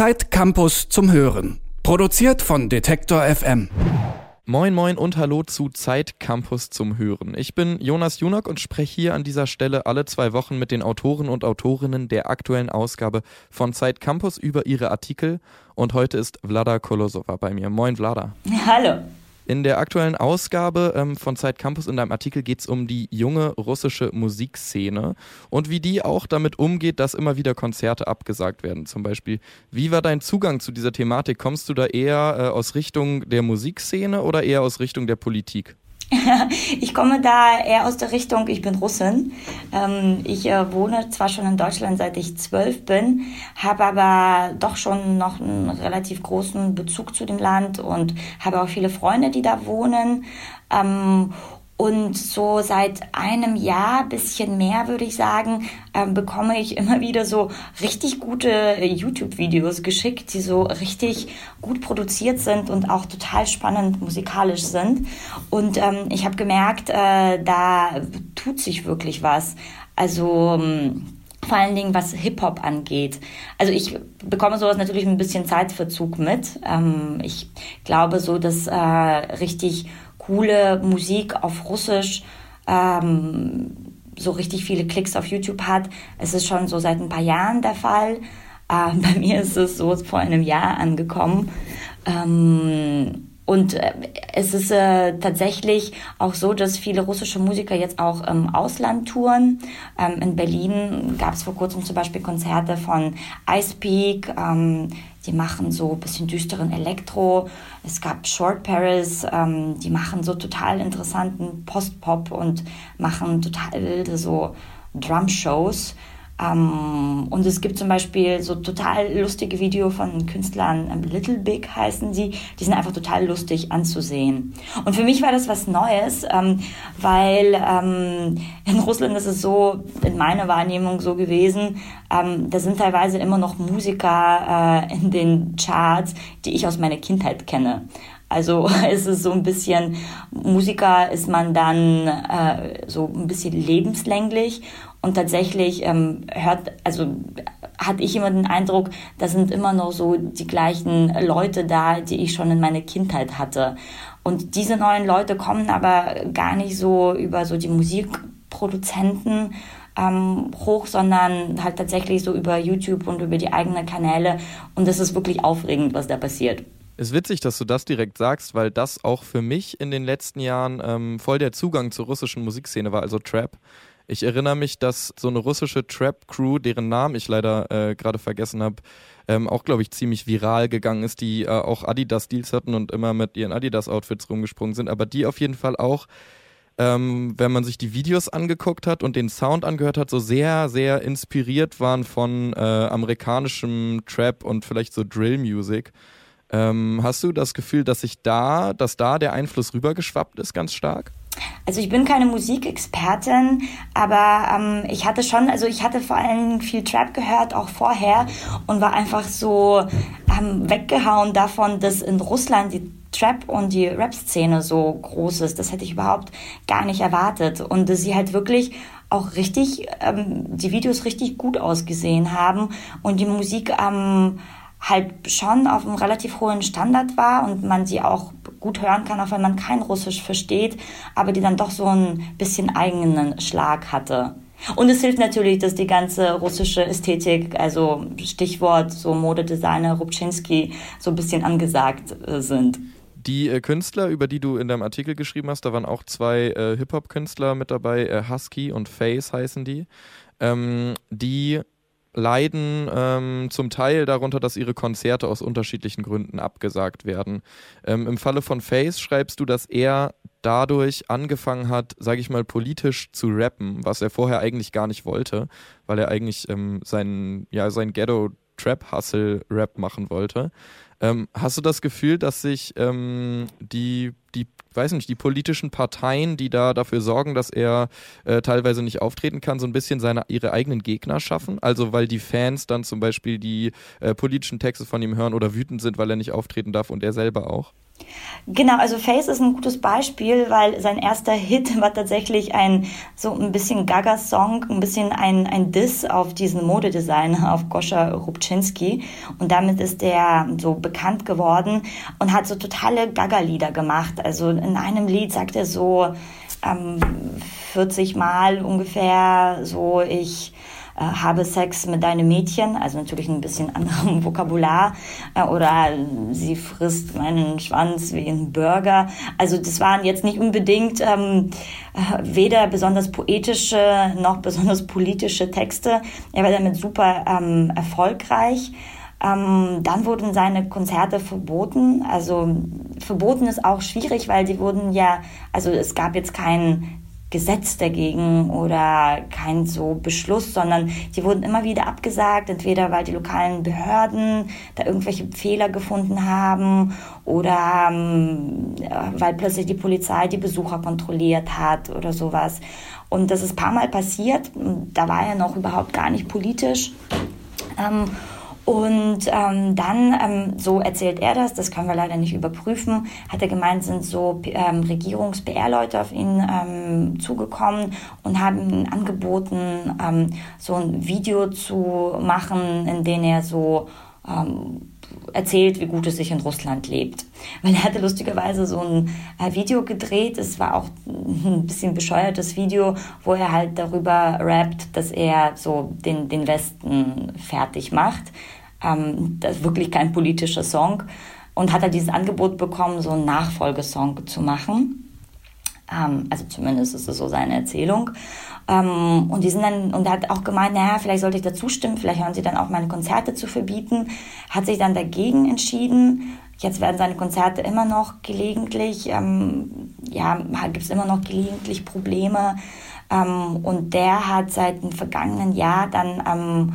Zeit Campus zum Hören. Produziert von Detektor FM. Moin Moin und Hallo zu Zeit Campus zum Hören. Ich bin Jonas Junok und spreche hier an dieser Stelle alle zwei Wochen mit den Autoren und Autorinnen der aktuellen Ausgabe von Zeit Campus über ihre Artikel. Und heute ist Vlada Kolosova bei mir. Moin Vlada. Hallo. In der aktuellen Ausgabe ähm, von Zeit Campus in deinem Artikel geht es um die junge russische Musikszene und wie die auch damit umgeht, dass immer wieder Konzerte abgesagt werden. Zum Beispiel, wie war dein Zugang zu dieser Thematik? Kommst du da eher äh, aus Richtung der Musikszene oder eher aus Richtung der Politik? ich komme da eher aus der Richtung, ich bin Russin. Ähm, ich äh, wohne zwar schon in Deutschland, seit ich zwölf bin, habe aber doch schon noch einen relativ großen Bezug zu dem Land und habe auch viele Freunde, die da wohnen. Ähm, und so seit einem Jahr, bisschen mehr würde ich sagen, äh, bekomme ich immer wieder so richtig gute YouTube-Videos geschickt, die so richtig gut produziert sind und auch total spannend musikalisch sind. Und ähm, ich habe gemerkt, äh, da tut sich wirklich was. Also ähm, vor allen Dingen was Hip-Hop angeht. Also ich bekomme sowas natürlich ein bisschen Zeitverzug mit. Ähm, ich glaube so, dass äh, richtig coole Musik auf Russisch ähm, so richtig viele Klicks auf YouTube hat. Es ist schon so seit ein paar Jahren der Fall. Äh, bei mir ist es so vor einem Jahr angekommen. Ähm, und äh, es ist äh, tatsächlich auch so, dass viele russische Musiker jetzt auch im Ausland touren. Ähm, in Berlin gab es vor kurzem zum Beispiel Konzerte von Ice Peak. Ähm, die machen so ein bisschen düsteren Elektro. Es gab Short Paris, ähm, die machen so total interessanten Post-Pop und machen total wilde so Drum-Shows. Ähm, und es gibt zum Beispiel so total lustige Videos von Künstlern, ähm, Little Big heißen sie, die sind einfach total lustig anzusehen. Und für mich war das was Neues, ähm, weil ähm, in Russland ist es so, in meiner Wahrnehmung so gewesen, ähm, da sind teilweise immer noch Musiker äh, in den Charts, die ich aus meiner Kindheit kenne. Also es ist so ein bisschen, Musiker ist man dann äh, so ein bisschen lebenslänglich und tatsächlich ähm, hört, also hatte ich immer den Eindruck, da sind immer noch so die gleichen Leute da, die ich schon in meiner Kindheit hatte. Und diese neuen Leute kommen aber gar nicht so über so die Musikproduzenten ähm, hoch, sondern halt tatsächlich so über YouTube und über die eigenen Kanäle. Und das ist wirklich aufregend, was da passiert. Ist witzig, dass du das direkt sagst, weil das auch für mich in den letzten Jahren ähm, voll der Zugang zur russischen Musikszene war, also Trap. Ich erinnere mich, dass so eine russische Trap-Crew, deren Namen ich leider äh, gerade vergessen habe, ähm, auch, glaube ich, ziemlich viral gegangen ist, die äh, auch Adidas-Deals hatten und immer mit ihren Adidas-Outfits rumgesprungen sind, aber die auf jeden Fall auch, ähm, wenn man sich die Videos angeguckt hat und den Sound angehört hat, so sehr, sehr inspiriert waren von äh, amerikanischem Trap und vielleicht so Drill-Music. Ähm, hast du das Gefühl, dass sich da, dass da der Einfluss rübergeschwappt ist, ganz stark? Also ich bin keine Musikexpertin, aber ähm, ich hatte schon, also ich hatte vor allem viel Trap gehört, auch vorher, und war einfach so ähm, weggehauen davon, dass in Russland die Trap und die Rap-Szene so groß ist. Das hätte ich überhaupt gar nicht erwartet. Und dass sie halt wirklich auch richtig, ähm, die Videos richtig gut ausgesehen haben und die Musik ähm, halt schon auf einem relativ hohen Standard war und man sie auch gut hören kann, auch wenn man kein Russisch versteht, aber die dann doch so ein bisschen eigenen Schlag hatte. Und es hilft natürlich, dass die ganze russische Ästhetik, also Stichwort so Modedesigner Rubczynski, so ein bisschen angesagt äh, sind. Die äh, Künstler, über die du in deinem Artikel geschrieben hast, da waren auch zwei äh, Hip-Hop-Künstler mit dabei, äh, Husky und Face heißen die, ähm, die leiden ähm, zum Teil darunter, dass ihre Konzerte aus unterschiedlichen Gründen abgesagt werden. Ähm, Im Falle von Face schreibst du, dass er dadurch angefangen hat, sage ich mal, politisch zu rappen, was er vorher eigentlich gar nicht wollte, weil er eigentlich ähm, seinen, ja, sein Ghetto-Trap-Hustle-Rap machen wollte. Ähm, hast du das Gefühl, dass sich ähm, die, die weiß nicht, die politischen Parteien, die da dafür sorgen, dass er äh, teilweise nicht auftreten kann, so ein bisschen seine ihre eigenen Gegner schaffen. Also weil die Fans dann zum Beispiel die äh, politischen Texte von ihm hören oder wütend sind, weil er nicht auftreten darf und er selber auch. Genau, also Face ist ein gutes Beispiel, weil sein erster Hit war tatsächlich ein so ein bisschen Gaga-Song, ein bisschen ein, ein Diss auf diesen Modedesigner, auf Goscha Rubczynski. Und damit ist er so bekannt geworden und hat so totale Gaga-Lieder gemacht. Also in einem Lied sagt er so ähm, 40 Mal ungefähr so, ich äh, habe Sex mit deinem Mädchen, also natürlich ein bisschen anderem Vokabular, äh, oder sie frisst meinen Schwanz wie ein Burger. Also das waren jetzt nicht unbedingt ähm, äh, weder besonders poetische noch besonders politische Texte. Er war damit super ähm, erfolgreich. Ähm, dann wurden seine Konzerte verboten. Also verboten ist auch schwierig, weil sie wurden ja, also es gab jetzt keinen Gesetz dagegen oder kein so Beschluss, sondern die wurden immer wieder abgesagt, entweder weil die lokalen Behörden da irgendwelche Fehler gefunden haben oder ähm, weil plötzlich die Polizei die Besucher kontrolliert hat oder sowas. Und das ist ein paar Mal passiert. Da war er noch überhaupt gar nicht politisch. Ähm, und ähm, dann, ähm, so erzählt er das, das können wir leider nicht überprüfen, hat er gemeint, sind so ähm, Regierungs-PR-Leute auf ihn ähm, zugekommen und haben ihm angeboten, ähm, so ein Video zu machen, in dem er so ähm, erzählt, wie gut es sich in Russland lebt. Weil er hatte lustigerweise so ein äh, Video gedreht, es war auch ein bisschen bescheuertes Video, wo er halt darüber rappt, dass er so den, den Westen fertig macht. Ähm, das ist wirklich kein politischer Song. Und hat er dieses Angebot bekommen, so einen Nachfolgesong zu machen. Ähm, also zumindest ist es so seine Erzählung. Ähm, und die sind dann, und er hat auch gemeint, naja, vielleicht sollte ich dazu stimmen, vielleicht hören sie dann auch meine Konzerte zu verbieten. Hat sich dann dagegen entschieden. Jetzt werden seine Konzerte immer noch gelegentlich, ähm, ja, gibt es immer noch gelegentlich Probleme. Ähm, und der hat seit dem vergangenen Jahr dann ähm,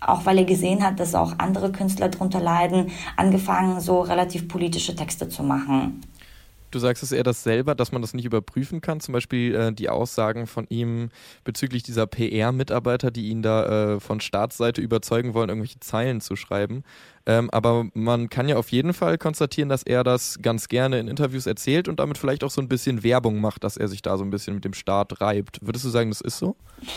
auch weil er gesehen hat, dass auch andere Künstler darunter leiden, angefangen, so relativ politische Texte zu machen. Du sagst es eher das selber, dass man das nicht überprüfen kann. Zum Beispiel äh, die Aussagen von ihm bezüglich dieser PR-Mitarbeiter, die ihn da äh, von Staatsseite überzeugen wollen, irgendwelche Zeilen zu schreiben. Ähm, aber man kann ja auf jeden Fall konstatieren, dass er das ganz gerne in Interviews erzählt und damit vielleicht auch so ein bisschen Werbung macht, dass er sich da so ein bisschen mit dem Staat reibt. Würdest du sagen, das ist so?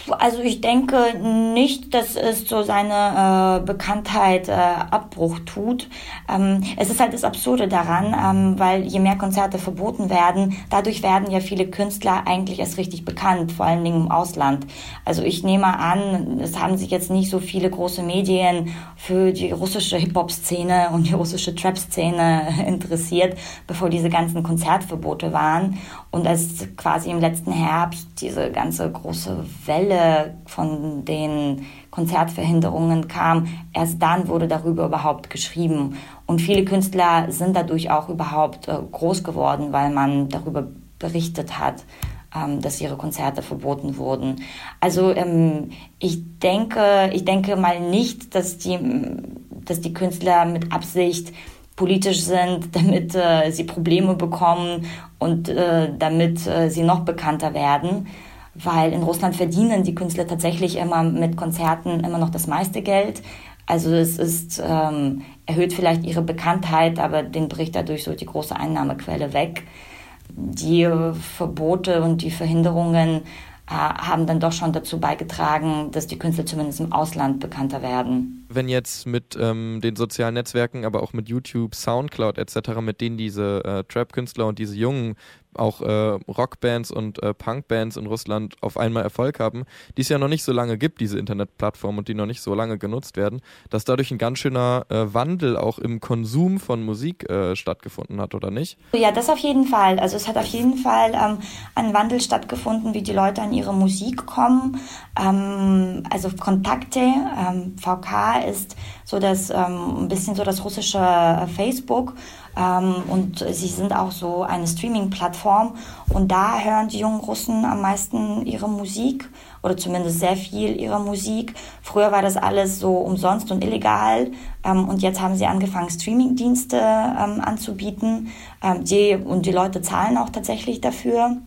Also ich denke nicht, dass es so seine äh, Bekanntheit äh, Abbruch tut. Ähm, es ist halt das Absurde daran, ähm, weil je mehr Konzerte verboten werden, dadurch werden ja viele Künstler eigentlich erst richtig bekannt, vor allen Dingen im Ausland. Also ich nehme an, es haben sich jetzt nicht so viele große Medien für die russische Hip Hip-Hop-Szene und die russische Trap-Szene interessiert, bevor diese ganzen Konzertverbote waren. Und als quasi im letzten Herbst diese ganze große Welle von den Konzertverhinderungen kam, erst dann wurde darüber überhaupt geschrieben. Und viele Künstler sind dadurch auch überhaupt äh, groß geworden, weil man darüber berichtet hat ähm, dass ihre Konzerte verboten wurden. Also ähm, ich denke, ich denke mal nicht, dass die dass die Künstler mit Absicht politisch sind, damit äh, sie Probleme bekommen und äh, damit äh, sie noch bekannter werden. Weil in Russland verdienen die Künstler tatsächlich immer mit Konzerten immer noch das meiste Geld. Also es ist, ähm, erhöht vielleicht ihre Bekanntheit, aber den bricht dadurch so die große Einnahmequelle weg. Die Verbote und die Verhinderungen äh, haben dann doch schon dazu beigetragen, dass die Künstler zumindest im Ausland bekannter werden. Wenn jetzt mit ähm, den sozialen Netzwerken, aber auch mit YouTube, Soundcloud etc., mit denen diese äh, Trap-Künstler und diese jungen auch äh, Rockbands und äh, Punkbands in Russland auf einmal Erfolg haben, die es ja noch nicht so lange gibt, diese Internetplattform und die noch nicht so lange genutzt werden, dass dadurch ein ganz schöner äh, Wandel auch im Konsum von Musik äh, stattgefunden hat, oder nicht? Ja, das auf jeden Fall. Also es hat auf jeden Fall ähm, ein Wandel stattgefunden, wie die Leute an ihre Musik kommen. Ähm, also Kontakte, ähm, VK ist so das ähm, ein bisschen so das russische äh, Facebook Ähm, und sie sind auch so eine Streaming-Plattform. Und da hören die jungen Russen am meisten ihre Musik oder zumindest sehr viel ihrer Musik. Früher war das alles so umsonst und illegal. Ähm, und jetzt haben sie angefangen, Streaming-Dienste ähm, anzubieten. Ähm, die, und die Leute zahlen auch tatsächlich dafür.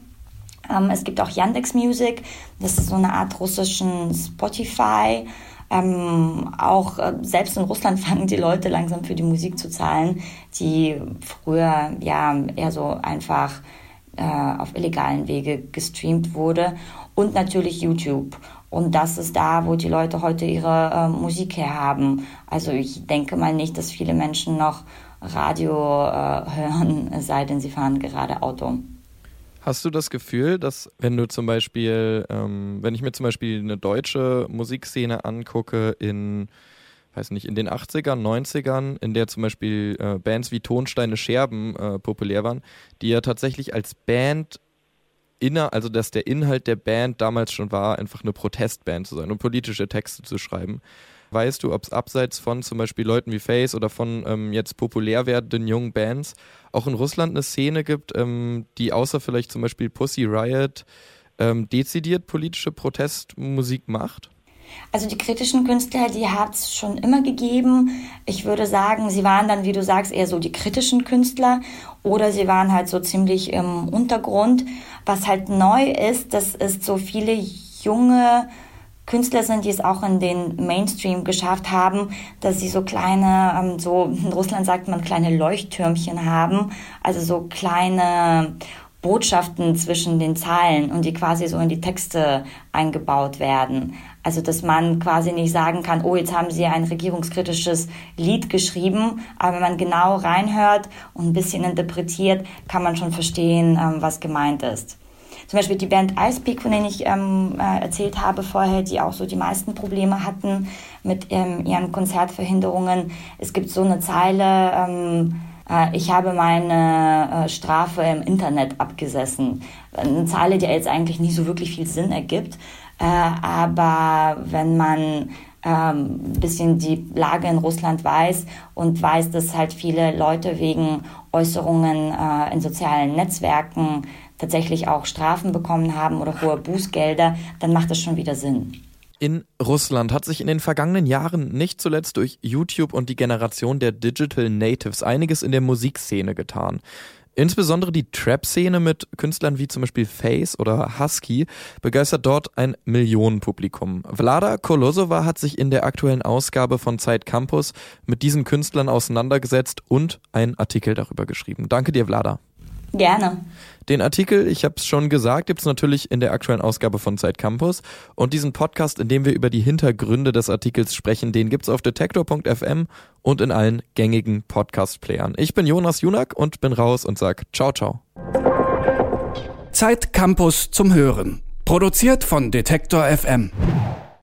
Ähm, es gibt auch Yandex Music. Das ist so eine Art russischen Spotify. Ähm, auch äh, selbst in Russland fangen die Leute langsam für die Musik zu zahlen, die früher ja eher so einfach äh, auf illegalen Wege gestreamt wurde. Und natürlich YouTube. Und das ist da, wo die Leute heute ihre äh, Musik herhaben. Also ich denke mal nicht, dass viele Menschen noch Radio äh, hören, es sei denn, sie fahren gerade Auto. Hast du das Gefühl, dass wenn du zum Beispiel, ähm, wenn ich mir zum Beispiel eine deutsche Musikszene angucke in, weiß nicht, in den 80ern, 90ern, in der zum Beispiel äh, Bands wie Tonsteine Scherben äh, populär waren, die ja tatsächlich als Band inner, also dass der Inhalt der Band damals schon war, einfach eine Protestband zu sein und politische Texte zu schreiben. Weißt du, ob es abseits von zum Beispiel Leuten wie Face oder von ähm, jetzt populär werdenden jungen Bands auch in Russland eine Szene gibt, ähm, die außer vielleicht zum Beispiel Pussy Riot ähm, dezidiert politische Protestmusik macht? Also die kritischen Künstler, die hat es schon immer gegeben. Ich würde sagen, sie waren dann, wie du sagst, eher so die kritischen Künstler oder sie waren halt so ziemlich im Untergrund. Was halt neu ist, dass es so viele junge Künstler sind, die es auch in den Mainstream geschafft haben, dass sie so kleine, ähm, so in Russland sagt man kleine Leuchttürmchen haben, also so kleine Botschaften zwischen den Zeilen und die quasi so in die Texte eingebaut werden. Also dass man quasi nicht sagen kann, oh, jetzt haben sie ein regierungskritisches Lied geschrieben, aber wenn man genau reinhört und ein bisschen interpretiert, kann man schon verstehen, ähm, was gemeint ist. Zum Beispiel die Band Ice Peak, von denen ich ähm, äh, erzählt habe vorher, die auch so die meisten Probleme hatten mit ähm, ihren Konzertverhinderungen. Es gibt so eine Zeile, ähm, äh, ich habe meine äh, Strafe im Internet abgesessen. Eine Zeile, die jetzt eigentlich nicht so wirklich viel Sinn ergibt. Aber wenn man ähm, ein bisschen die Lage in Russland weiß und weiß, dass halt viele Leute wegen Äußerungen in sozialen Netzwerken tatsächlich auch Strafen bekommen haben oder hohe Bußgelder, dann macht das schon wieder Sinn. In Russland hat sich in den vergangenen Jahren nicht zuletzt durch YouTube und die Generation der Digital Natives einiges in der Musikszene getan. Insbesondere die Trap-Szene mit Künstlern wie zum Beispiel Face oder Husky begeistert dort ein Millionenpublikum. Vlada Kolosova hat sich in der aktuellen Ausgabe von Zeit Campus mit diesen Künstlern auseinandergesetzt und einen Artikel darüber geschrieben. Danke dir, Vlada. Gerne. Den Artikel, ich habe es schon gesagt, gibt es natürlich in der aktuellen Ausgabe von Zeit Campus. Und diesen Podcast, in dem wir über die Hintergründe des Artikels sprechen, den gibt's auf detektor.fm und in allen gängigen Podcast-Playern. Ich bin Jonas Junak und bin raus und sag ciao, ciao. Zeit Campus zum Hören. Produziert von Detektor FM.